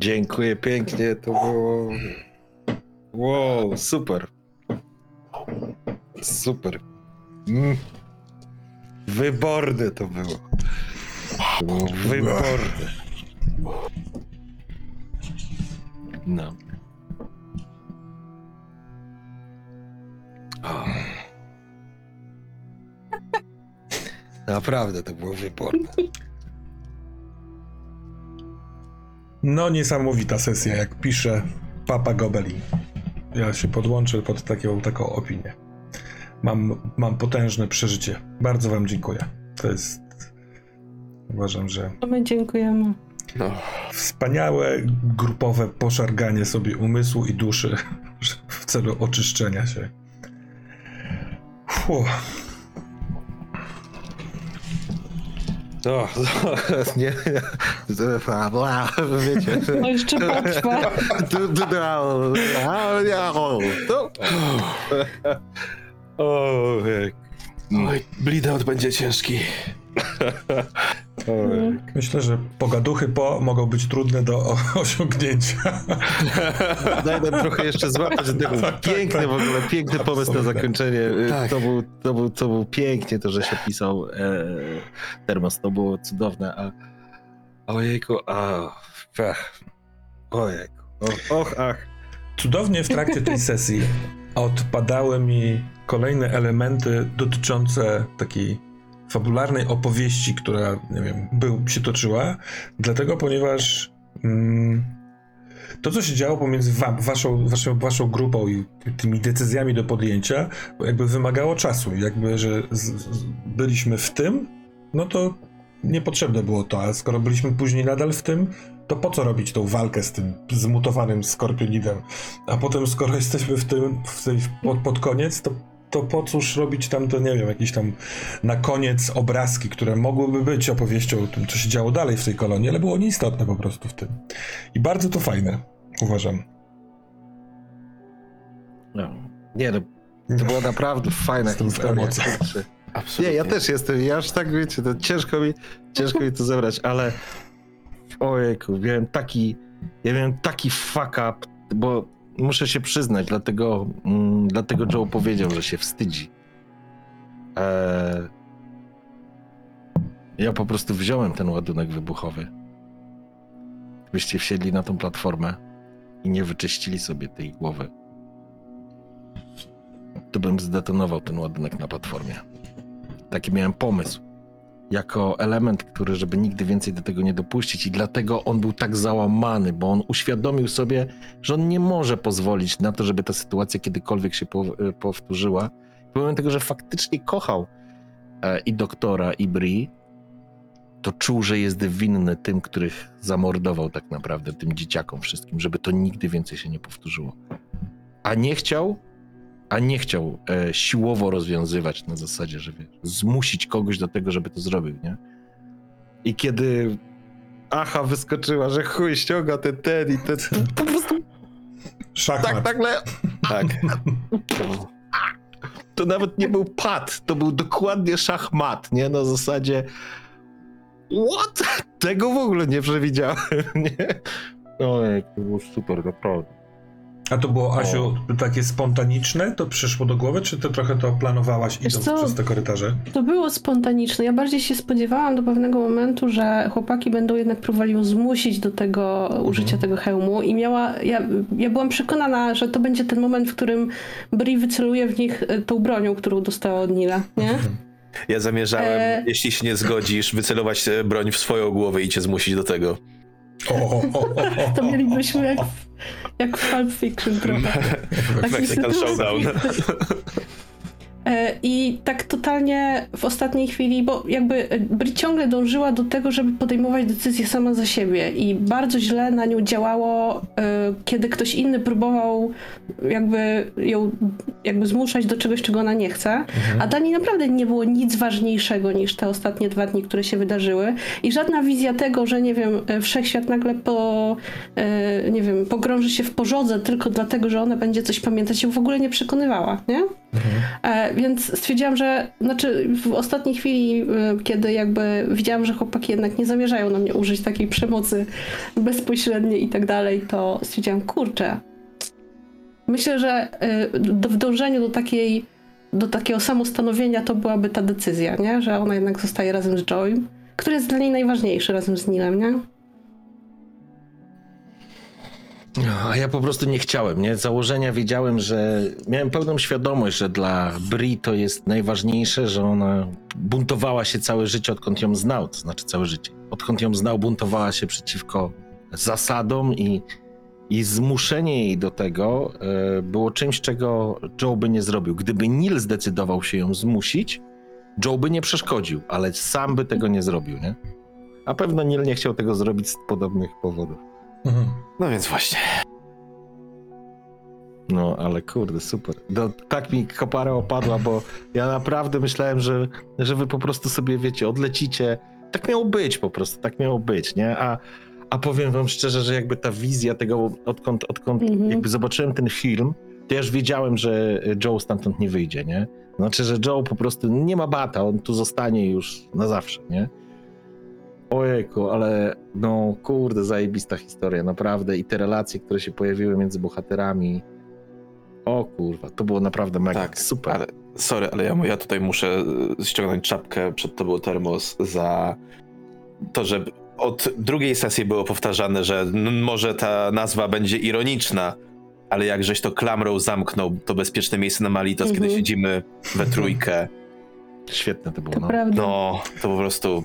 Dziękuję pięknie, to było... Wow, super. Super. Mm. Wyborne to było. To było wyborne. No. O. Naprawdę to było wyborne. No, niesamowita sesja, jak pisze Papa Gobeli. Ja się podłączę pod taką, taką opinię. Mam, mam potężne przeżycie. Bardzo Wam dziękuję. To jest. Uważam, że my dziękujemy. No, wspaniałe grupowe poszarganie sobie umysłu i duszy w celu oczyszczenia się. Fuh. O, nie, bla, wiecie. To jeszcze potrwa. Du- du- to- Ojej. oj, bleedout będzie ciężki. Ojej. Myślę, że pogaduchy po mogą być trudne do o- osiągnięcia. Daj nam trochę jeszcze złapać tego. Tak, tak, Piękny tak. w ogóle, piękny pomysł na Absolutnie. zakończenie. Tak. To, był, to, był, to był pięknie to, że się pisał e, termos. To było cudowne. A, ojejku, a, ach, ojejku. Och, ach. Cudownie w trakcie tej sesji odpadały mi kolejne elementy dotyczące takiej fabularnej opowieści, która, nie wiem, był, się toczyła, dlatego ponieważ mm, to, co się działo pomiędzy wa waszą, waszą, waszą grupą i tymi decyzjami do podjęcia, jakby wymagało czasu. Jakby, że z, z, byliśmy w tym, no to niepotrzebne było to, a skoro byliśmy później nadal w tym, to po co robić tą walkę z tym zmutowanym skorpionidem? A potem, skoro jesteśmy w tym, w tej, pod, pod koniec, to, to po cóż robić tam, to nie wiem, jakieś tam na koniec obrazki, które mogłyby być opowieścią o tym, co się działo dalej w tej kolonii, ale było nieistotne po prostu w tym. I bardzo to fajne, uważam. No. Nie no, to była naprawdę fajna historia. emocjach. Absolutnie. Nie, ja też jestem, ja aż tak wiecie, to ciężko mi, ciężko mi to zebrać, ale ojejku, miałem taki, ja miałem taki fuck up, bo muszę się przyznać, dlatego, mm, dlatego Joe powiedział, że się wstydzi. Eee, ja po prostu wziąłem ten ładunek wybuchowy. Byście wsiedli na tą platformę i nie wyczyścili sobie tej głowy. To bym zdetonował ten ładunek na platformie. Taki miałem pomysł. Jako element, który, żeby nigdy więcej do tego nie dopuścić, i dlatego on był tak załamany, bo on uświadomił sobie, że on nie może pozwolić na to, żeby ta sytuacja kiedykolwiek się e, powtórzyła. Pomimo tego, że faktycznie kochał e, i doktora, i Bri, to czuł, że jest winny tym, których zamordował tak naprawdę, tym dzieciakom wszystkim, żeby to nigdy więcej się nie powtórzyło. A nie chciał, a nie chciał e, siłowo rozwiązywać na zasadzie, że wiesz, zmusić kogoś do tego, żeby to zrobił, nie? I kiedy Aha wyskoczyła, że chuj ściąga ten ten i ten, po prostu Szachmat. tak nagle, Tak. to nawet nie był pad, to był dokładnie szachmat, nie? Na zasadzie what? Tego w ogóle nie przewidziałem, nie? Ojej, to było super, naprawdę. A to było, Asiu, takie spontaniczne? To przyszło do głowy, czy ty trochę to planowałaś Wiesz idąc co? przez te korytarze? To było spontaniczne. Ja bardziej się spodziewałam do pewnego momentu, że chłopaki będą jednak próbowali ją zmusić do tego użycia tego hełmu i miała, ja, ja byłam przekonana, że to będzie ten moment, w którym Bri wyceluje w nich e, tą bronią, którą dostała od Nila, nie? Ja zamierzałem, E. jeśli się nie zgodzisz, wycelować e, broń w swoją głowę i cię zmusić do tego. To mielibyśmy jak, w- jak w Pulp Fiction trochę. Takiej Mexican. Showdown. E, I tak totalnie w ostatniej chwili, bo jakby e, Bri ciągle dążyła do tego, żeby podejmować decyzje sama za siebie i bardzo źle na nią działało, e, kiedy ktoś inny próbował jakby ją jakby zmuszać do czegoś, czego ona nie chce. A dla niej naprawdę nie było nic ważniejszego niż te ostatnie dwa dni, które się wydarzyły. I żadna wizja tego, że nie wiem, wszechświat nagle po, nie wiem, pogrąży się w pożodze tylko dlatego, że ona będzie coś pamiętać, ją w ogóle nie przekonywała, nie? E, więc stwierdziłam, że znaczy w ostatniej chwili, e, kiedy jakby widziałam, że chłopaki jednak nie zamierzają na mnie użyć takiej przemocy bezpośredniej i tak dalej, to stwierdziłam, kurczę, myślę, że e, w dążeniu do takiej do takiego samostanowienia to byłaby ta decyzja, nie? Że ona jednak zostaje razem z Joey, który jest dla niej najważniejszy razem z Nilem, nie? A ja po prostu nie chciałem, nie? Założenia wiedziałem, że miałem pełną świadomość, że dla Bri to jest najważniejsze, że ona buntowała się całe życie, odkąd ją znał, to znaczy całe życie. Odkąd ją znał, buntowała się przeciwko zasadom i, i zmuszenie jej do tego e, było czymś, czego Joe by nie zrobił. Gdyby Neil zdecydował się ją zmusić, Joe by nie przeszkodził, ale sam by tego nie zrobił, nie? A pewno Neil nie chciał tego zrobić z podobnych powodów. Mhm. No więc właśnie. No, ale kurde, super. No, tak mi kopara opadła, bo ja naprawdę myślałem, że, że wy po prostu sobie, wiecie, odlecicie. Tak miało być po prostu, tak miało być, nie? A, a powiem wam szczerze, że jakby ta wizja tego, odkąd, odkąd Mhm. jakby zobaczyłem ten film, to ja już wiedziałem, że Joe stamtąd nie wyjdzie, nie? Znaczy, że Joe po prostu nie ma bata, on tu zostanie już na zawsze, nie? Ojejku, ale no kurde, zajebista historia, naprawdę. I te relacje, które się pojawiły między bohaterami, o kurwa, to było naprawdę mega Tak, super. Ale, sorry, ale ja, ja tutaj muszę e, ściągnąć czapkę przed tobą termos za to, że od drugiej sesji było powtarzane, że może ta nazwa będzie ironiczna, ale jak żeś to klamrą zamknął, to bezpieczne miejsce na Malitos, kiedy Mhm. siedzimy we trójkę, Świetne to było, To no. prawda. no to po prostu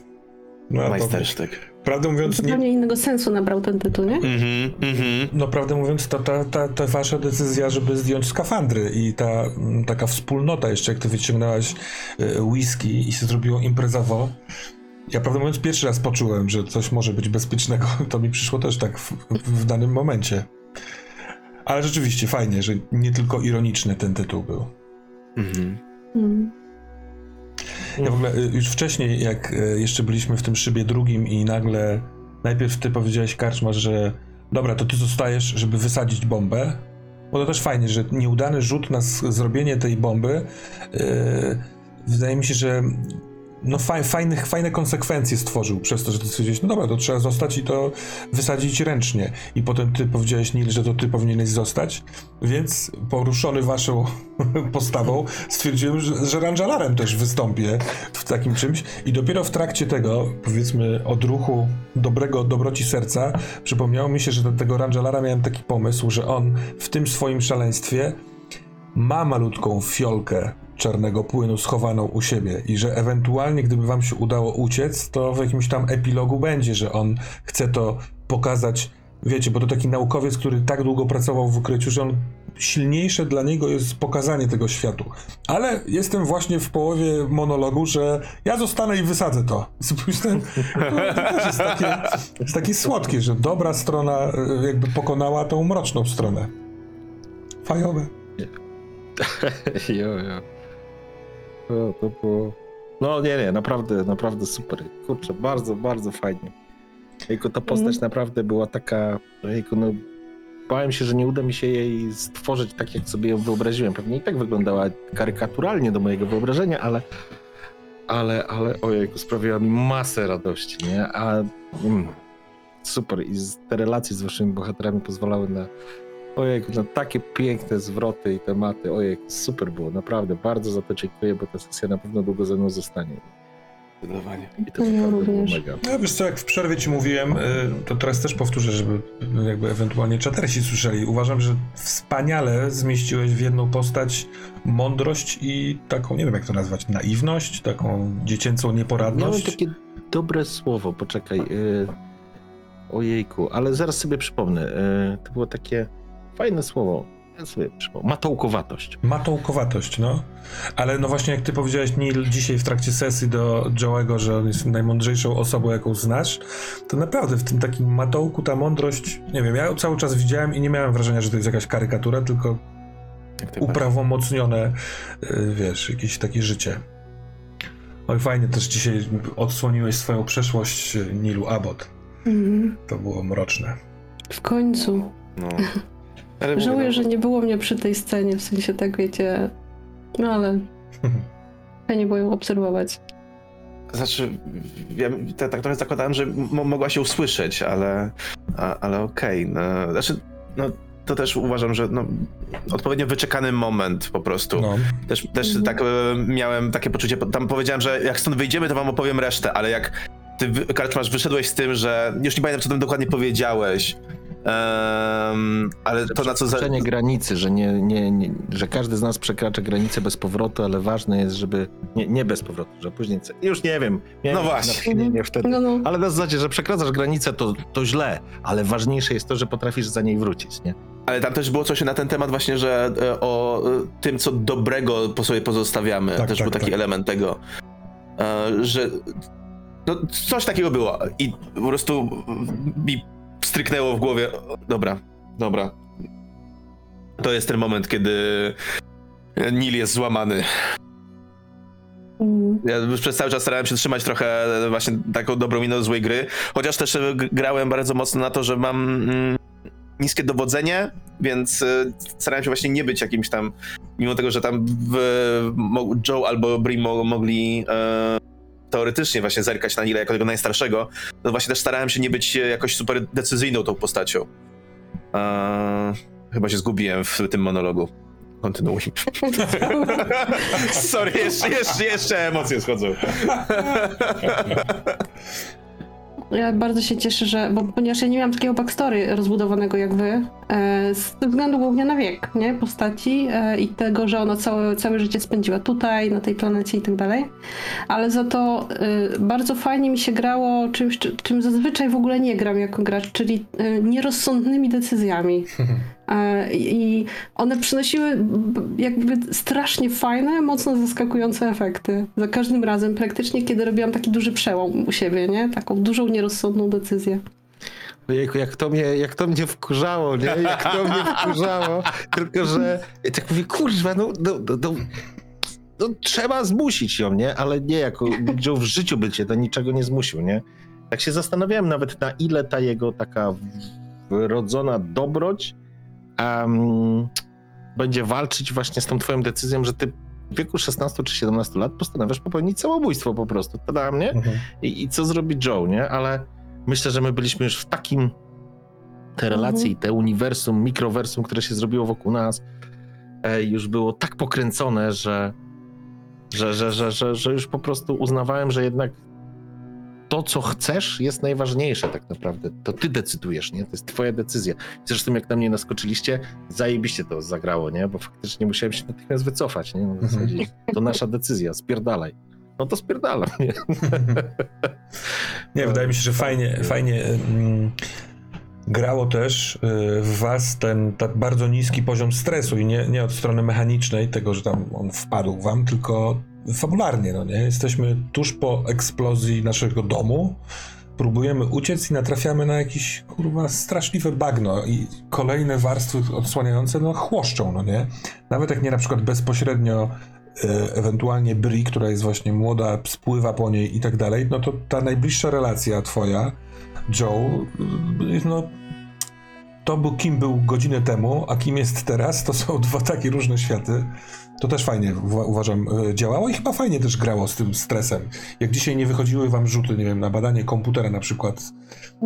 No, to, majstersztyk. prawdę mówiąc, nie, Zupełnie innego sensu nabrał ten tytuł, nie? Mhm, mhm. No prawdę mówiąc, to ta, ta, ta wasza decyzja, żeby zdjąć skafandry i ta mm, taka wspólnota jeszcze, jak ty wyciągnęłaś y, whisky i się zrobiło imprezowo. Ja prawdę mówiąc pierwszy raz poczułem, że coś może być bezpiecznego. To mi przyszło też tak w, w, w danym momencie. Ale rzeczywiście fajnie, że nie tylko ironiczny ten tytuł był. mhm. Mm. Ja w ogóle y, już wcześniej, jak y, jeszcze byliśmy w tym szybie drugim i nagle najpierw ty powiedziałeś Karczmasz, że dobra, to ty zostajesz, żeby wysadzić bombę, bo to też fajnie, że nieudany rzut na zrobienie tej bomby yy, wydaje mi się, że no faj, fajnych, fajne konsekwencje stworzył przez to, że ty stwierdziłeś, no dobra, to trzeba zostać i to wysadzić ręcznie. I potem ty powiedziałeś, Nil, że to ty powinieneś zostać, więc poruszony waszą postawą stwierdziłem, że, że Rangelarem też wystąpię w takim czymś i dopiero w trakcie tego, powiedzmy, odruchu dobrego, dobroci serca, przypomniało mi się, że do tego Rangelara miałem taki pomysł, że on w tym swoim szaleństwie ma malutką fiolkę czarnego płynu schowaną u siebie i że ewentualnie, gdyby wam się udało uciec, to w jakimś tam epilogu będzie, że on chce to pokazać, wiecie, bo to taki naukowiec, który tak długo pracował w ukryciu, że on silniejsze dla niego jest pokazanie tego światu. Ale jestem właśnie w połowie monologu, że ja zostanę i wysadzę to. To też jest takie, jest takie słodkie, że dobra strona e, jakby pokonała tą mroczną stronę. Fajowe. jo, jo. O, to było... No nie, nie, naprawdę, naprawdę super. Kurczę, bardzo, bardzo fajnie. Jejku, ta postać Mhm. naprawdę była taka, jejku, no bałem się, że nie uda mi się jej stworzyć tak, jak sobie ją wyobraziłem. Pewnie i tak wyglądała karykaturalnie do mojego wyobrażenia, ale ale, ale ojejku, sprawiła mi masę radości, nie? A mm, super i te relacje z waszymi bohaterami pozwalały na ojejku, na takie piękne zwroty i tematy. Ojejku, super było, naprawdę. Bardzo za to dziękuję, bo ta sesja na pewno długo ze mną zostanie. Zdecydowanie. I to Ja naprawdę było również. mega. No wiesz co, jak w przerwie ci mówiłem, y, to teraz też powtórzę, żeby y, jakby ewentualnie czatersi słyszeli. Uważam, że wspaniale zmieściłeś w jedną postać mądrość i taką, nie wiem jak to nazwać, naiwność, taką dziecięcą Miałem nieporadność. takie dobre słowo, poczekaj. Y, ojejku, ale zaraz sobie przypomnę. Y, to było takie fajne słowo. Ja sobie przypomnę. Matołkowatość. Matołkowatość, no. Ale no właśnie jak ty powiedziałeś Neil dzisiaj w trakcie sesji do Joe'ego, że on jest najmądrzejszą osobą, jaką znasz, to naprawdę w tym takim matołku ta mądrość, nie wiem, ja cały czas widziałem i nie miałem wrażenia, że to jest jakaś karykatura, tylko uprawomocnione, y, wiesz, jakieś takie życie. Oj, fajnie też dzisiaj odsłoniłeś swoją przeszłość y, Nilu Abbott. Mhm. To było mroczne. W końcu. No. Ale mówię, Żałuję, no, że nie było mnie przy tej scenie, w sensie tak, wiecie, No ale fajnie było ją obserwować. Znaczy, ja tak, tak trochę zakładałem, że mo- mogła się usłyszeć, ale, a, ale okej. No, znaczy, no, to też uważam, że no, odpowiednio wyczekany moment po prostu. No. Też, też Mhm. tak e, miałem takie poczucie, tam powiedziałem, że jak stąd wyjdziemy, to wam opowiem resztę, ale jak ty, Karczmasz, wyszedłeś z tym, że już nie pamiętam, co tam dokładnie powiedziałeś, em, ale to na co... Przekroczenie granicy, że, nie, nie, nie, że każdy z nas przekracza granicę bez powrotu, ale ważne jest, żeby. Nie, nie bez powrotu, że później. Już nie wiem. miałem No właśnie. natchnienie wtedy. No, no. Ale na zasadzie, że przekraczasz granicę, to, to źle, ale ważniejsze jest to, że potrafisz za niej wrócić, nie? Ale tam też było coś na ten temat właśnie, że e, o e, tym, co dobrego po sobie pozostawiamy. Tak, też tak, był taki tak. element tego, e, że no, coś takiego było i po prostu mi stryknęło w głowie. Dobra, dobra. To jest ten moment, kiedy Nil jest złamany. Mm. Ja już przez cały czas starałem się trzymać trochę właśnie taką dobrą minę złej gry, chociaż też grałem bardzo mocno na to, że mam mm, niskie dowodzenie, więc e, starałem się właśnie nie być jakimś tam, mimo tego, że tam Joe albo Bri mo, mogli e, teoretycznie właśnie zerkać na Nila jako tego najstarszego, to właśnie też starałem się nie być e, jakoś super decyzyjną tą postacią. E, chyba się zgubiłem w tym monologu. Kontynuuj. Sorry, jeszcze, jeszcze, jeszcze emocje schodzą. Ja bardzo się cieszę, że. Bo ponieważ ja nie miałam takiego backstory rozbudowanego jak wy, z względu głównie na wiek, nie? Postaci e, i tego, że ona całe, całe życie spędziła tutaj, na tej planecie i tak dalej. Ale za to e, bardzo fajnie mi się grało czymś, czy- czym zazwyczaj w ogóle nie gram jako gracz, czyli e, nierozsądnymi decyzjami. E, I one przynosiły jakby strasznie fajne, mocno zaskakujące efekty. Za każdym razem, praktycznie kiedy robiłam taki duży przełom u siebie, nie? Taką dużą, nierozsądną decyzję. Jak to mnie, jak to mnie wkurzało, nie? Jak to mnie wkurzało. Tylko, że ja tak mówię, kurwa, no, no, no, no, no trzeba zmusić ją, nie? Ale nie, jako Joe w życiu by cię do niczego nie zmusił, nie? Tak się zastanawiałem nawet na ile ta jego taka wrodzona dobroć em, będzie walczyć właśnie z tą twoją decyzją, że ty w wieku 16 czy 17 lat postanawiasz popełnić samobójstwo po prostu. Tada, mnie? Mhm. I, I co zrobi Joe, nie? Ale myślę, że my byliśmy już w takim te relacje Mhm. i te uniwersum, mikrowersum, które się zrobiło wokół nas, e, już było tak pokręcone, że, że, że, że, że, że już po prostu uznawałem, że jednak to, co chcesz, jest najważniejsze tak naprawdę. To ty decydujesz, nie? To jest twoja decyzja. Zresztą jak na mnie naskoczyliście, zajebiście to zagrało, nie? Bo faktycznie musiałem się natychmiast wycofać, nie? No, w zasadzie, to nasza decyzja, spierdalaj. No to spierdalam, nie? Nie, wydaje mi się, że fajnie, fajnie mm, grało też y, w was ten bardzo niski poziom stresu i nie, nie od strony mechanicznej, tego, że tam on wpadł wam, tylko fabularnie, no nie? Jesteśmy tuż po eksplozji naszego domu, próbujemy uciec i natrafiamy na jakieś, kurwa, straszliwe bagno i kolejne warstwy odsłaniające, no chłoszczą, no nie? Nawet jak nie na przykład bezpośrednio ewentualnie Bri, która jest właśnie młoda, spływa po niej i tak dalej, no to ta najbliższa relacja twoja, Joe, y, no to był kim był godzinę temu, a kim jest teraz, to są dwa takie różne światy. To też fajnie uwa- uważam y, działało i chyba fajnie też grało z tym stresem. Jak dzisiaj nie wychodziły wam rzuty, nie wiem, na badanie komputera na przykład,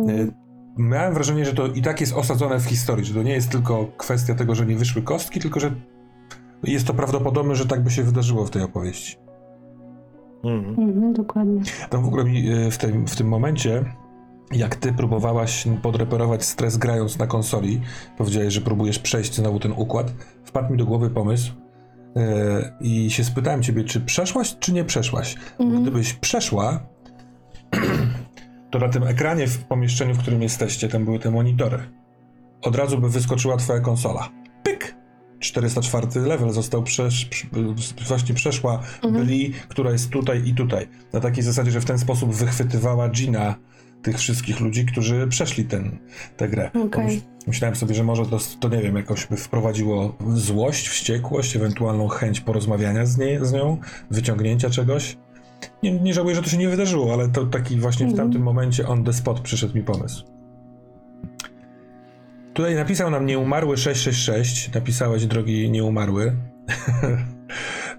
y, miałem wrażenie, że to i tak jest osadzone w historii, że to nie jest tylko kwestia tego, że nie wyszły kostki, tylko że jest to prawdopodobne, że tak by się wydarzyło w tej opowieści. Mhm. Mhm, dokładnie. Tam w ogóle mi y, w tym, w tym momencie, jak ty próbowałaś podreperować stres grając na konsoli, powiedziałeś, że próbujesz przejść znowu ten układ, wpadł mi do głowy pomysł y, i się spytałem ciebie, czy przeszłaś, czy nie przeszłaś. Mhm. Gdybyś przeszła, to na tym ekranie w pomieszczeniu, w którym jesteście, tam były te monitory. Od razu by wyskoczyła twoja konsola. Pyk! 404 level został przesz, właśnie przeszła Mhm. Bri, która jest tutaj i tutaj. Na takiej zasadzie, że w ten sposób wychwytywała Gina tych wszystkich ludzi, którzy przeszli ten, tę grę. Pomyśl- Myślałem sobie, że może to, to nie wiem, jakoś by wprowadziło złość, wściekłość, ewentualną chęć porozmawiania z, niej, z nią, wyciągnięcia czegoś. Nie, nie żałuję, że to się nie wydarzyło, ale to taki właśnie w Mhm. tamtym momencie on the spot przyszedł mi pomysł. Tutaj napisał nam nieumarły 666. Napisałeś, drogi nieumarły.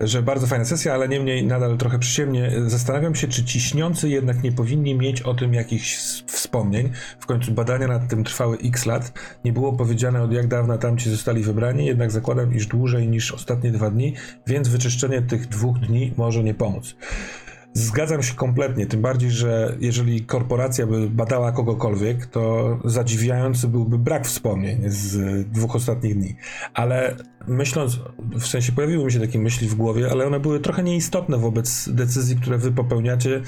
że bardzo fajna sesja, ale niemniej nadal trochę przyziemnie. Zastanawiam się, czy ciśniący jednak nie powinni mieć o tym jakichś wspomnień. W końcu badania nad tym trwały x lat. Nie było powiedziane od jak dawna tamci zostali wybrani, jednak zakładam, iż dłużej niż ostatnie dwa dni, więc wyczyszczenie tych dwóch dni może nie pomóc. Zgadzam się kompletnie, tym bardziej, że jeżeli korporacja by badała kogokolwiek, to zadziwiający byłby brak wspomnień z dwóch ostatnich dni. Ale myśląc, w sensie pojawiły mi się takie myśli w głowie, ale one były trochę nieistotne wobec decyzji, które wy popełniacie,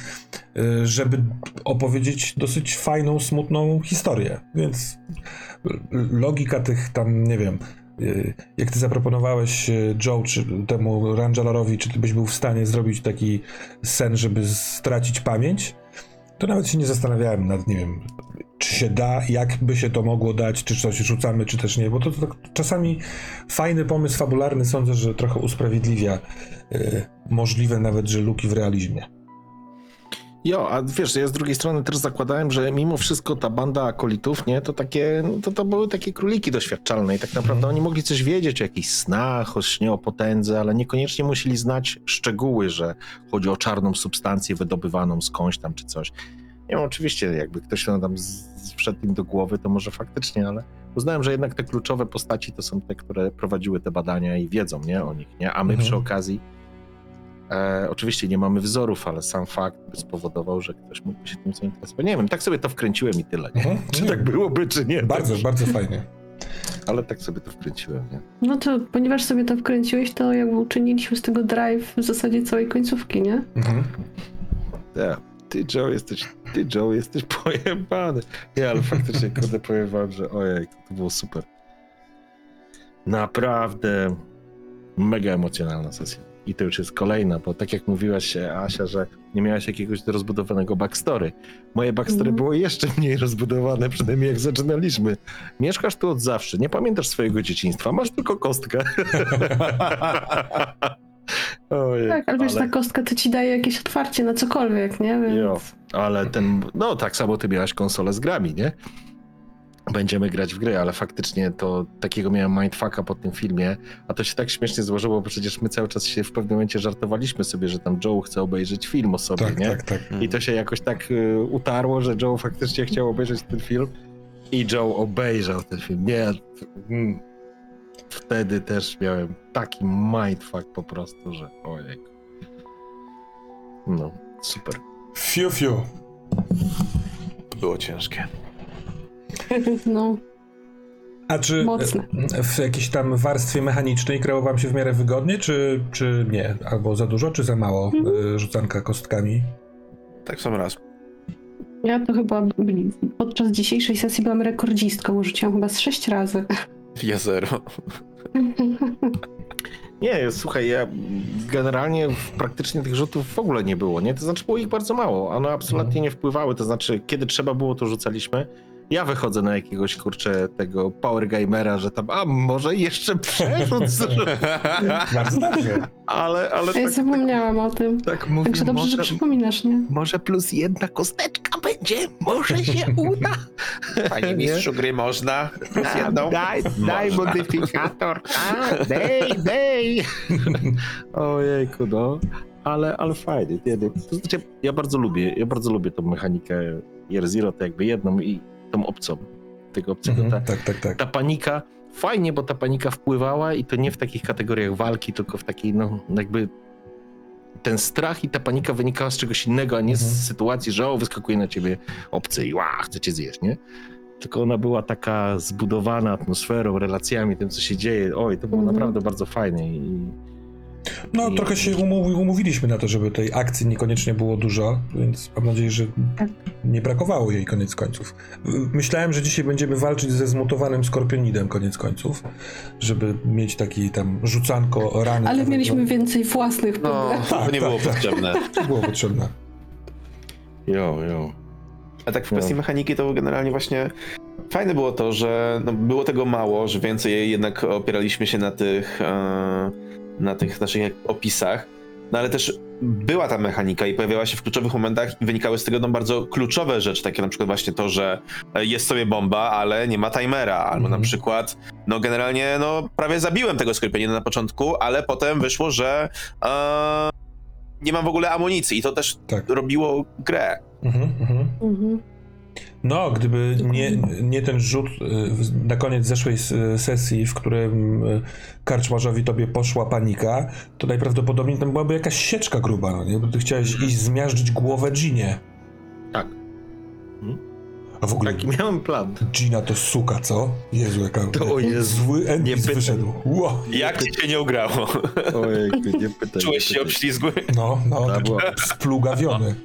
y, żeby opowiedzieć dosyć fajną, smutną historię. Więc logika tych tam, nie wiem, jak ty zaproponowałeś y, Joe, czy temu Rangelowi, czy ty byś był w stanie zrobić taki sen, żeby stracić pamięć, to nawet się nie zastanawiałem nad, nie wiem, czy się da, jak by się to mogło dać, czy coś rzucamy, czy też nie, bo to, to czasami fajny pomysł fabularny sądzę, że trochę usprawiedliwia y, możliwe nawet, że luki w realizmie. Jo, a wiesz, ja z drugiej strony też zakładałem, że mimo wszystko ta banda akolitów, nie, to takie, no to, to były takie króliki doświadczalne i tak naprawdę oni mogli coś wiedzieć o jakichś snach, o śnie, o potędze, ale niekoniecznie musieli znać szczegóły, że chodzi o czarną substancję wydobywaną skądś tam czy coś. Nie wiem, oczywiście, jakby ktoś nam tam wszedł im do głowy, to może faktycznie, ale uznałem, że jednak te kluczowe postaci to są te, które prowadziły te badania i wiedzą, nie, o nich, nie, a my Mhm. przy okazji E, oczywiście nie mamy wzorów, ale sam fakt by spowodował, że ktoś mógłby się tym zainteresować. Nie wiem, tak sobie to wkręciłem i tyle. Nie? Mhm. Czy tak byłoby, czy nie. Bardzo, Tak, bardzo fajnie. ale tak sobie to wkręciłem. Nie? No to ponieważ sobie to wkręciłeś, to jakby uczyniliśmy z tego drive w zasadzie całej końcówki, nie? Mhm. Ja, ty Joe jesteś, ty Joe jesteś pojebany. Nie, ale faktycznie kurde powiem wam, że ojej, to było super. Naprawdę mega emocjonalna sesja. I to już jest kolejna, bo tak jak mówiłaś Asia, że nie miałaś jakiegoś rozbudowanego backstory. Moje backstory Mhm. było jeszcze mniej rozbudowane, przynajmniej jak zaczynaliśmy. Mieszkasz tu od zawsze, nie pamiętasz swojego dzieciństwa, masz tylko kostkę. Ojej, Tak, ale wiesz, ale- ta kostka to ci daje jakieś otwarcie na cokolwiek, nie? Więc... Jo, ale ten, no tak samo ty miałaś konsolę z grami, nie? Będziemy grać w gry, ale faktycznie to takiego miałem mindfucka po tym filmie, a to się tak śmiesznie złożyło, bo przecież my cały czas się w pewnym momencie żartowaliśmy sobie, że tam Joe chce obejrzeć film o sobie, Tak, nie? tak, tak. I to się jakoś tak y, utarło, że Joe faktycznie chciał obejrzeć ten film i Joe obejrzał ten film. Nie, mm, wtedy też miałem taki mindfuck po prostu, że ojej. No, super. Fiu, fiu. Było ciężkie. No, A czy Mocne. w jakiejś tam warstwie mechanicznej grało wam się w miarę wygodnie, czy, czy nie? Albo za dużo, czy za mało Mhm. e, rzucanka kostkami? Tak sam raz. ja to chyba podczas dzisiejszej sesji byłam rekordzistką, bo rzuciłam chyba z sześć razy. Ja zero. Nie, słuchaj, ja generalnie praktycznie tych rzutów w ogóle nie było, nie? To znaczy było ich bardzo mało, one absolutnie nie wpływały, to znaczy kiedy trzeba było, to rzucaliśmy. Ja wychodzę na jakiegoś, kurczę, tego power gamera, że tam, a może jeszcze przerzut. Bardzo dobrze. ale, ale Ja tak, zapomniałam o tym. tak mówię, Także dobrze, że może, przypominasz, nie? może plus jedna kosteczka będzie, może się uda. Panie Nie? mistrzu gry można? Plus A, jedną? Daj, daj modyfikator. A, dej, dej. Ojejku, no. Ale, ale fajnie. Nie, nie. To znaczy, ja bardzo lubię, ja bardzo lubię tą mechanikę Year Zero, to jakby jedną i tą obcą. Tego obcego. Mhm, Ta, tak, tak, tak. ta panika, fajnie, bo ta panika wpływała i to nie w takich kategoriach walki, tylko w takiej, no jakby ten strach i ta panika wynikała z czegoś innego, a nie Mhm. z sytuacji, że o, wyskakuje na ciebie obcy i ła, chce cię zjeść, nie? Tylko ona była taka zbudowana atmosferą, relacjami, tym, co się dzieje. Oj, to było Mhm. naprawdę bardzo fajne i No, I- trochę się umówi, umówiliśmy na to, żeby tej akcji niekoniecznie było dużo, więc mam nadzieję, że Tak. nie brakowało jej koniec końców. Myślałem, że dzisiaj będziemy walczyć ze zmutowanym skorpionidem koniec końców, żeby mieć taki tam rzucanko rany. Ale mieliśmy więcej własnych No, problemów. to nie tak, było tak. potrzebne. To było potrzebne. jo, jo. A tak w kwestii mechaniki to generalnie właśnie fajne było to, że no, było tego mało, że więcej jednak opieraliśmy się na tych, e, na tych naszych opisach, no ale też była ta mechanika i pojawiała się w kluczowych momentach i wynikały z tego no, bardzo kluczowe rzeczy, takie na przykład właśnie to, że e, jest sobie bomba, ale nie ma timera, albo Mhm. na przykład, no generalnie, no prawie zabiłem tego skorpionina na początku, ale potem wyszło, że e, nie mam w ogóle amunicji i to też Tak. robiło grę. Mhm, mhm. Mhm. No, gdyby nie, nie ten rzut y, na koniec zeszłej sesji, w którym y, karczmarzowi tobie poszła panika, to najprawdopodobniej tam byłaby jakaś sieczka gruba, no nie? Bo ty chciałeś iść zmiażdżyć głowę Ginie. Tak. A w ogóle Taki miałem plan. Gina to suka, co? Jezu, jaka To jest- zły NPC pytaj. wyszedł. Ło. Jak ci się nie ugrało? Ojejku, nie pytaj. Czułeś nie się pytaj. obślizgły? No, no, Ta taki była- splugawiony.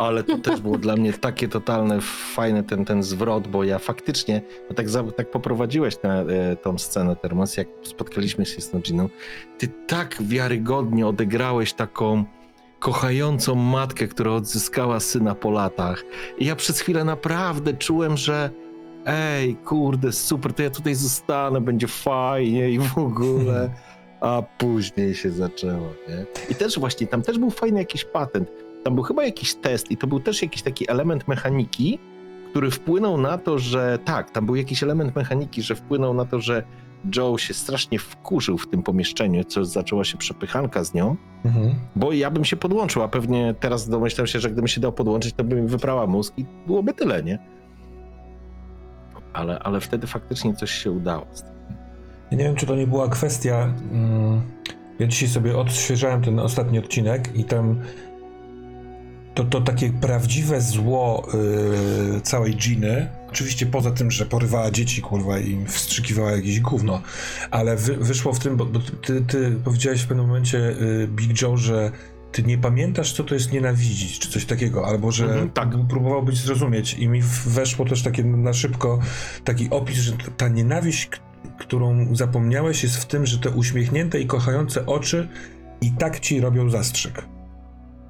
Ale to też było dla mnie takie totalne, fajny ten, ten zwrot, bo ja faktycznie, bo tak, za, tak poprowadziłeś na, e, tą scenę Termos, jak spotkaliśmy się z Noginą, ty tak wiarygodnie odegrałeś taką kochającą matkę, która odzyskała syna po latach. I ja przez chwilę naprawdę czułem, że ej, kurde, super, to ja tutaj zostanę, będzie fajnie i w ogóle. A później się zaczęło, nie? I też właśnie, tam też był fajny jakiś patent. Tam był chyba jakiś test i to był też jakiś taki element mechaniki, który wpłynął na to, że tak, tam był jakiś element mechaniki, że wpłynął na to, że Joe się strasznie wkurzył w tym pomieszczeniu, co zaczęła się przepychanka z nią, Mhm. bo ja bym się podłączył, a pewnie teraz domyślam się, że gdybym się dał podłączyć, to by mi wyprała mózg i byłoby tyle, nie? Ale, ale wtedy faktycznie coś się udało. Ja nie wiem, czy to nie była kwestia. Mm, ja dzisiaj sobie odświeżałem ten ostatni odcinek i tam to, to takie prawdziwe zło yy, całej Giny. Oczywiście poza tym, że porywała dzieci, kurwa, i im wstrzykiwała jakieś gówno, ale wy, wyszło w tym, bo, bo ty, ty powiedziałeś w pewnym momencie, yy, Big Joe, że ty nie pamiętasz, co to jest nienawidzić, czy coś takiego, albo że Mhm, tak. próbował być zrozumieć i mi weszło też takie na szybko taki opis, że ta nienawiść, którą zapomniałeś jest w tym, że te uśmiechnięte i kochające oczy i tak ci robią zastrzyk.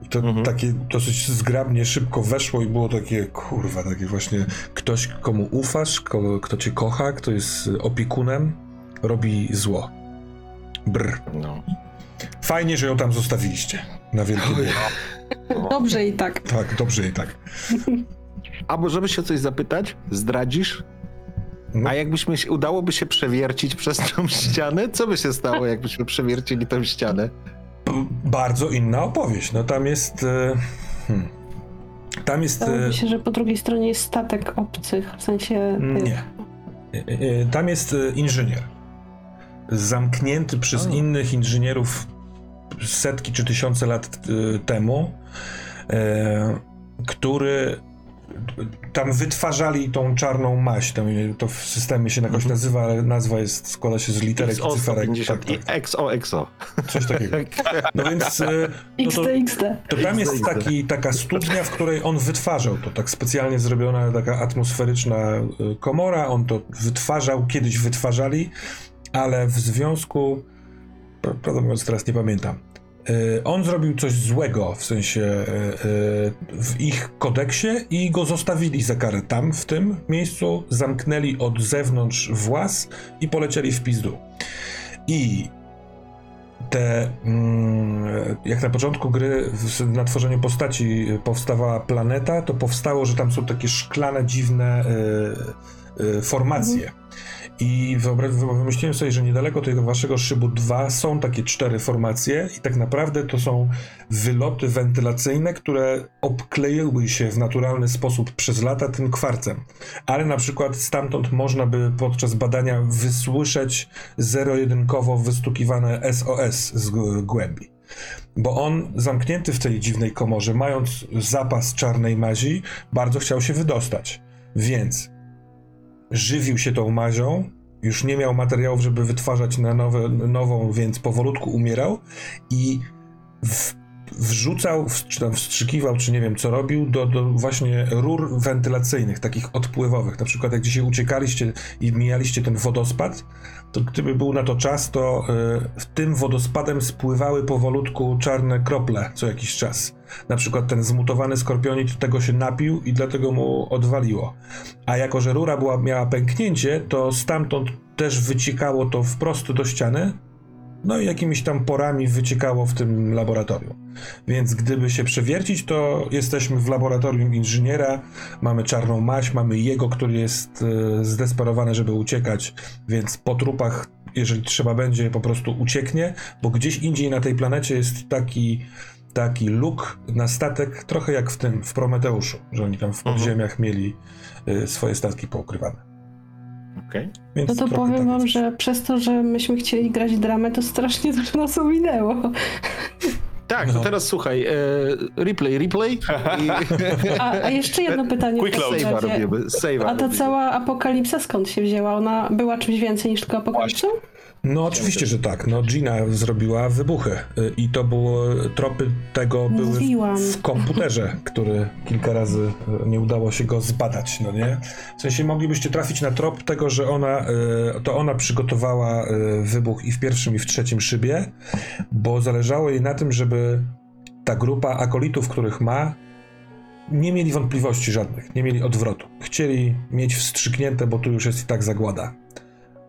I to Mhm. takie dosyć zgrabnie, szybko weszło i było takie, kurwa, takie właśnie ktoś, komu ufasz, ko, kto cię kocha, kto jest opiekunem, robi zło. Brr. No. Fajnie, że ją tam zostawiliście. Na dzieło. Dobrze i tak. Tak, dobrze i tak. Albo żeby się coś zapytać, zdradzisz? No. A jakbyśmy udałoby się przewiercić przez tą ścianę? Co by się stało, jakbyśmy przewiercili tą ścianę? Bardzo inna opowieść. No tam jest. E, hmm. Tam jest. Wydaje E, się, że po drugiej stronie jest statek obcych, w sensie... tych- nie. E, Tam jest inżynier. Zamknięty przez O. innych inżynierów setki czy tysiące lat temu, który tam wytwarzali tą czarną maść. Tam, e, to w systemie się jakoś Mhm. nazywa, ale nazwa jest, składa się z literek i XO cyferek. 150 Tak, i tak, XO XO. coś takiego. No więc e, no to. To tam jest taki, taka studnia, w której on wytwarzał to, tak specjalnie zrobiona taka atmosferyczna y, komora, on to wytwarzał, kiedyś wytwarzali, ale w związku, pra- prawdę mówiąc teraz nie pamiętam, on zrobił coś złego, w sensie y, y, w ich kodeksie i go zostawili za karę tam, w tym miejscu, zamknęli od zewnątrz włas i polecieli w pizdu. I te, mm, jak na początku gry na tworzeniu postaci powstawała planeta, to powstało, że tam są takie szklane, dziwne formacje. I wyobra- wy- wymyśliłem sobie, że niedaleko tego waszego szybu 2 są takie cztery formacje i tak naprawdę to są wyloty wentylacyjne, które obkleiły się w naturalny sposób przez lata tym kwarcem. Ale na przykład stamtąd można by podczas badania wysłyszeć zero-jedynkowo wystukiwane SOS z głębi. Bo on, zamknięty w tej dziwnej komorze, mając zapas czarnej mazi, bardzo chciał się wydostać. Więc żywił się tą mazią, już nie miał materiałów, żeby wytwarzać na nowe, nową, więc powolutku umierał i w, wrzucał, czy tam wstrzykiwał, czy nie wiem co robił, do, do właśnie rur wentylacyjnych, takich odpływowych. Na przykład jak dzisiaj uciekaliście i mijaliście ten wodospad, to gdyby był na to czas, to y, w tym wodospadem spływały powolutku czarne krople co jakiś czas. Na przykład ten zmutowany skorpionit tego się napił i dlatego mu odwaliło. A jako, że rura była, miała pęknięcie, to stamtąd też wyciekało to wprost do ściany no i jakimiś tam porami wyciekało w tym laboratorium. Więc gdyby się przewiercić, to jesteśmy w laboratorium inżyniera, mamy czarną maść, mamy jego, który jest e, zdesperowany, żeby uciekać, więc po trupach, jeżeli trzeba będzie, po prostu ucieknie, bo gdzieś indziej na tej planecie jest taki taki luk na statek, trochę jak w tym, w Prometeuszu, że oni tam w Mhm. podziemiach mieli y, swoje statki poukrywane. Okej. Więc No to powiem tak wam, jest. że przez to, że myśmy chcieli grać dramę, to strasznie dużo nas ominęło. Tak, to No. teraz słuchaj, e, replay, replay. I A, a jeszcze jedno pytanie. Quick save'a robimy, save'a A ta robimy. cała apokalipsa skąd się wzięła? Ona była czymś więcej niż tylko apokalipsą? No oczywiście, że tak. No Gina zrobiła wybuchy y, i to było, tropy tego były w, w komputerze, który kilka razy y, nie udało się go zbadać, no nie? W sensie moglibyście trafić na trop tego, że ona, y, to ona przygotowała wybuch i w pierwszym i w trzecim szybie, bo zależało jej na tym, żeby ta grupa akolitów, których ma, nie mieli wątpliwości żadnych, nie mieli odwrotu. Chcieli mieć wstrzyknięte, bo tu już jest i tak zagłada.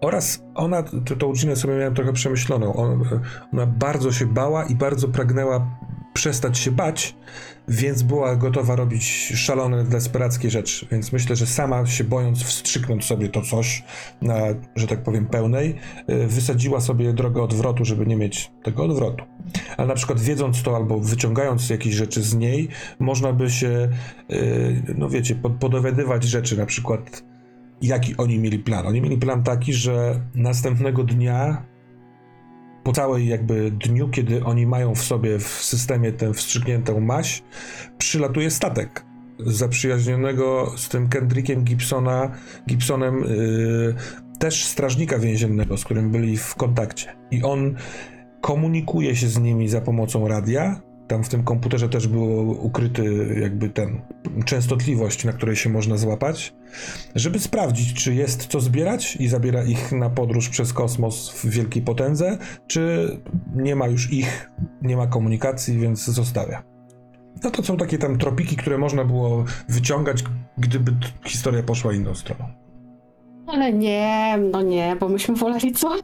Oraz ona, tą Ginę sobie miałem trochę przemyśloną, on, ona bardzo się bała i bardzo pragnęła przestać się bać, więc była gotowa robić szalone, desperackie rzeczy. Więc myślę, że sama się bojąc wstrzyknąć sobie to coś na, że tak powiem, pełnej, y, wysadziła sobie drogę odwrotu, żeby nie mieć tego odwrotu. Ale na przykład wiedząc to albo wyciągając jakieś rzeczy z niej, można by się, y, no wiecie, pod, podowiadywać rzeczy, na przykład jaki oni mieli plan. Oni mieli plan taki, że następnego dnia, po całej jakby dniu, kiedy oni mają w sobie w systemie tę wstrzykniętą maść, przylatuje statek zaprzyjaźnionego z tym Kendrickiem Gibsona, Gibsonem, yy, też strażnika więziennego, z którym byli w kontakcie. I on komunikuje się z nimi za pomocą radia. Tam w tym komputerze też było ukryty jakby ten częstotliwość, na której się można złapać, żeby sprawdzić, czy jest co zbierać i zabiera ich na podróż przez kosmos w wielkiej potędze, czy nie ma już ich, nie ma komunikacji, więc zostawia. No to są takie tam tropiki, które można było wyciągać, gdyby historia poszła inną stroną. Ale nie, no nie, bo myśmy woleli co?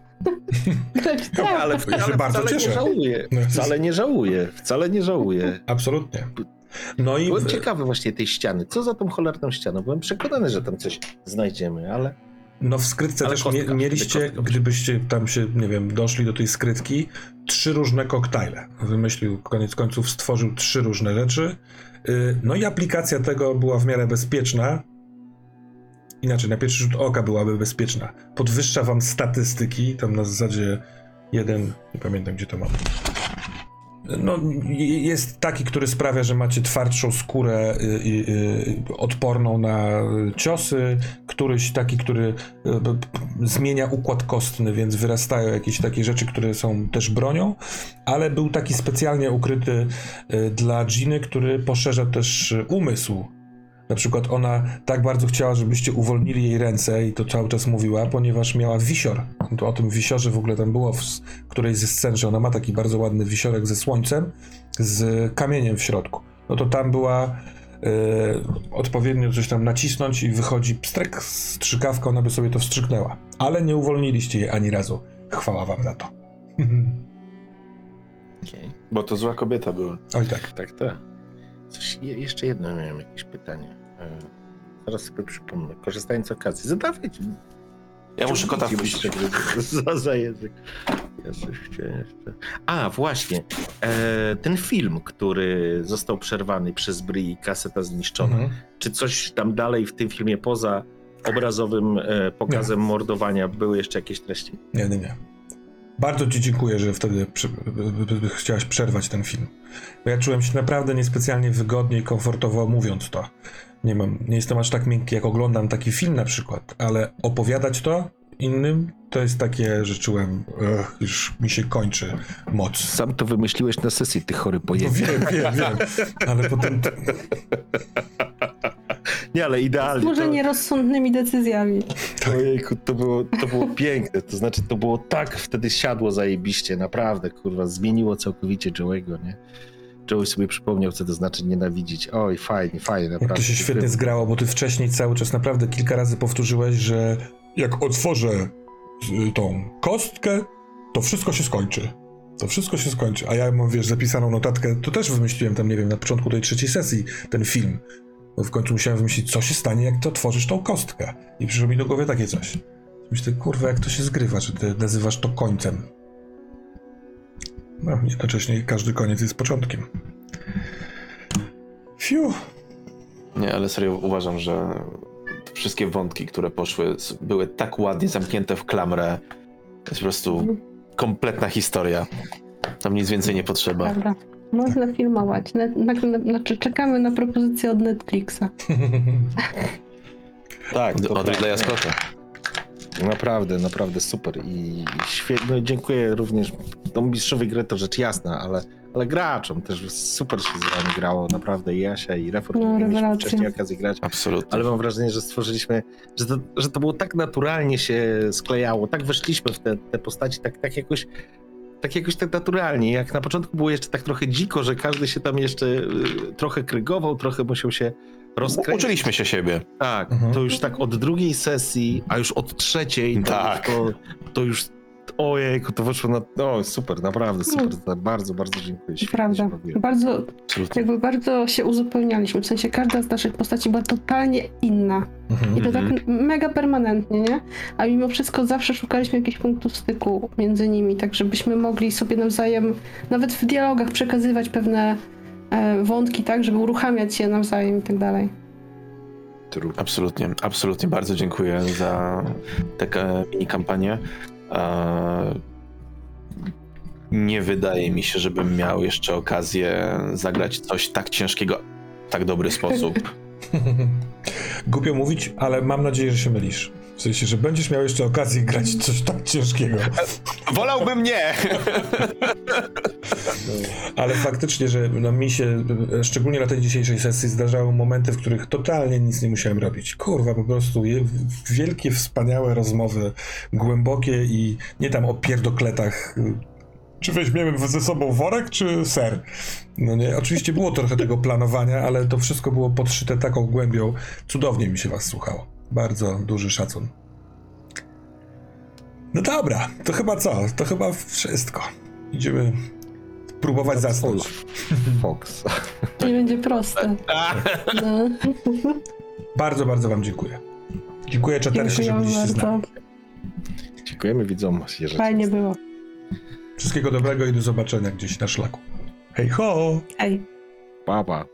No, ale, Ja się bardzo wcale cieszę. nie żałuję. No, Wcale nie żałuję. Wcale nie żałuję. Absolutnie. No i Byłem ciekawy właśnie tej ściany. Co za tą cholerną ścianą? Byłem przekonany, że tam coś znajdziemy, ale No w skrytce Ale też kostka, mie- mieliście, kostka. gdybyście tam się, nie wiem, doszli do tej skrytki, trzy różne koktajle. Wymyślił, koniec końców stworzył trzy różne rzeczy. Y, No i aplikacja tego była w miarę bezpieczna. Inaczej, na pierwszy rzut oka byłaby bezpieczna. Podwyższa wam statystyki, tam na zasadzie jeden, nie pamiętam gdzie to mam. No, je- jest taki, który sprawia, że macie twardszą skórę y, y, y, odporną na ciosy, któryś taki, który zmienia układ kostny, więc wyrastają jakieś takie rzeczy, które są też bronią, ale był taki specjalnie ukryty dla Giny, który poszerza też umysł. Na przykład ona tak bardzo chciała, żebyście uwolnili jej ręce i to cały czas mówiła, ponieważ miała wisior. To o tym wisiorze w ogóle tam było w którejś ze scen, że ona ma taki bardzo ładny wisiorek ze słońcem, z kamieniem w środku. No to tam była e, odpowiednio coś tam nacisnąć i wychodzi pstrek, strzykawka, ona by sobie to wstrzyknęła. Ale nie uwolniliście jej ani razu. Chwała wam za to. okej. Bo to zła kobieta była. Oj tak. Tak, tak. Coś, je, jeszcze jedno miałem jakieś pytanie. Zaraz sobie przypomnę. Korzystając z okazji. Zadawajcie. Ja muszę kota wpuścić. Za, za język. Ja coś chciałem jeszcze. A, właśnie. E, ten film, który został przerwany przez Bri i kaseta zniszczona. Mhm. Czy coś tam dalej w tym filmie poza obrazowym e, pokazem mordowania były jeszcze jakieś treści? Nie, nie, nie. Bardzo ci dziękuję, że wtedy przy, chciałaś przerwać ten film. Bo ja czułem się naprawdę niespecjalnie wygodnie i komfortowo mówiąc to. Nie mam, nie jestem aż tak miękki, jak oglądam taki film na przykład, ale opowiadać to innym, to jest takie, że czułem, już mi się kończy moc. Sam to wymyśliłeś na sesji, ty chory No pojęcie. wiem, wiem, wiem, ale potem Nie, ale idealnie. Może to- nierozsądnymi decyzjami. Ojejku, to było, to było piękne, to znaczy to było tak wtedy siadło zajebiście, naprawdę, kurwa, zmieniło całkowicie Joe'ego, nie? Joey sobie przypomniał, co to znaczy nienawidzić. Oj, fajnie, fajnie, naprawdę. to się świetnie zgrało, bo ty wcześniej cały czas naprawdę kilka razy powtórzyłeś, że jak otworzę y, tą kostkę, to wszystko się skończy. To wszystko się skończy. A ja mam, wiesz, zapisaną notatkę, to też wymyśliłem tam, nie wiem, na początku tej trzeciej sesji ten film. Bo w końcu musiałem wymyślić, co się stanie, jak ty otworzysz tą kostkę. I przyszło mi do głowy takie coś. Myślę, kurwa, jak to się zgrywa, że ty nazywasz to końcem. No, jednocześnie każdy koniec jest początkiem. Fiu. Nie, ale serio uważam, że wszystkie wątki, które poszły, były tak ładnie zamknięte w klamrę. To jest po prostu kompletna historia. Tam nic więcej nie potrzeba. Prawda. Można filmować. Net, na, na, znaczy, czekamy na propozycję od Netflixa. Tak, to Od Ridleya. Scotta. Naprawdę, naprawdę super i świetnie. No, dziękuję również. No, mistrzowi gry to rzecz jasna, ale, ale graczom też super się z wami grało. Naprawdę i Jasia i Reform No, mieliśmy wcześniej okazji grać. Absolutnie. Ale mam wrażenie, że stworzyliśmy, że to, że to było tak naturalnie się sklejało, tak weszliśmy w te, te postaci, tak, tak jakoś tak jakoś tak naturalnie. Jak na początku było jeszcze tak trochę dziko, że każdy się tam jeszcze y, trochę krygował, trochę musiał się rozkręcić. Uczyliśmy się siebie. Tak, Mhm. to już tak od drugiej sesji, a już od trzeciej, to, Tak. to, to już ojejku, to wyszło na, no super, naprawdę super, Mm. bardzo, bardzo dziękuję. Świetnie Prawda. Bardzo, Absolutnie. jakby bardzo się uzupełnialiśmy. W sensie każda z naszych postaci była totalnie inna. Mhm. I to Mhm. tak mega permanentnie, nie? A mimo wszystko zawsze szukaliśmy jakichś punktów styku między nimi, tak żebyśmy mogli sobie nawzajem, nawet w dialogach, przekazywać pewne e, wątki, tak, żeby uruchamiać się nawzajem i tak dalej. Absolutnie, absolutnie. Bardzo dziękuję za taką mini kampanię. Nie wydaje mi się, żebym miał jeszcze okazję zagrać coś tak ciężkiego w tak dobry sposób. Głupio mówić, ale mam nadzieję, że się mylisz. W sensie, że będziesz miał jeszcze okazję grać coś tak ciężkiego. Wolałbym nie! Ale faktycznie, że no, mi się, szczególnie na tej dzisiejszej sesji, zdarzały momenty, w których totalnie nic nie musiałem robić. Kurwa, po prostu je, wielkie, wspaniałe rozmowy, głębokie i nie tam o pierdokletach. Czy weźmiemy ze sobą worek, czy ser? No nie, oczywiście było trochę tego planowania, ale to wszystko było podszyte taką głębią. Cudownie mi się was słuchało. Bardzo duży szacun. No dobra, to chyba co? To chyba wszystko. Idziemy próbować zasnąć. Fox. To nie będzie proste. No. Bardzo, bardzo wam dziękuję. Dziękuję czatersi, że byliście z nami. Dziękujemy widzom. Jeżeli Fajnie było. Wszystkiego dobrego i do zobaczenia gdzieś na szlaku. Hej ho! Hej. Pa, pa.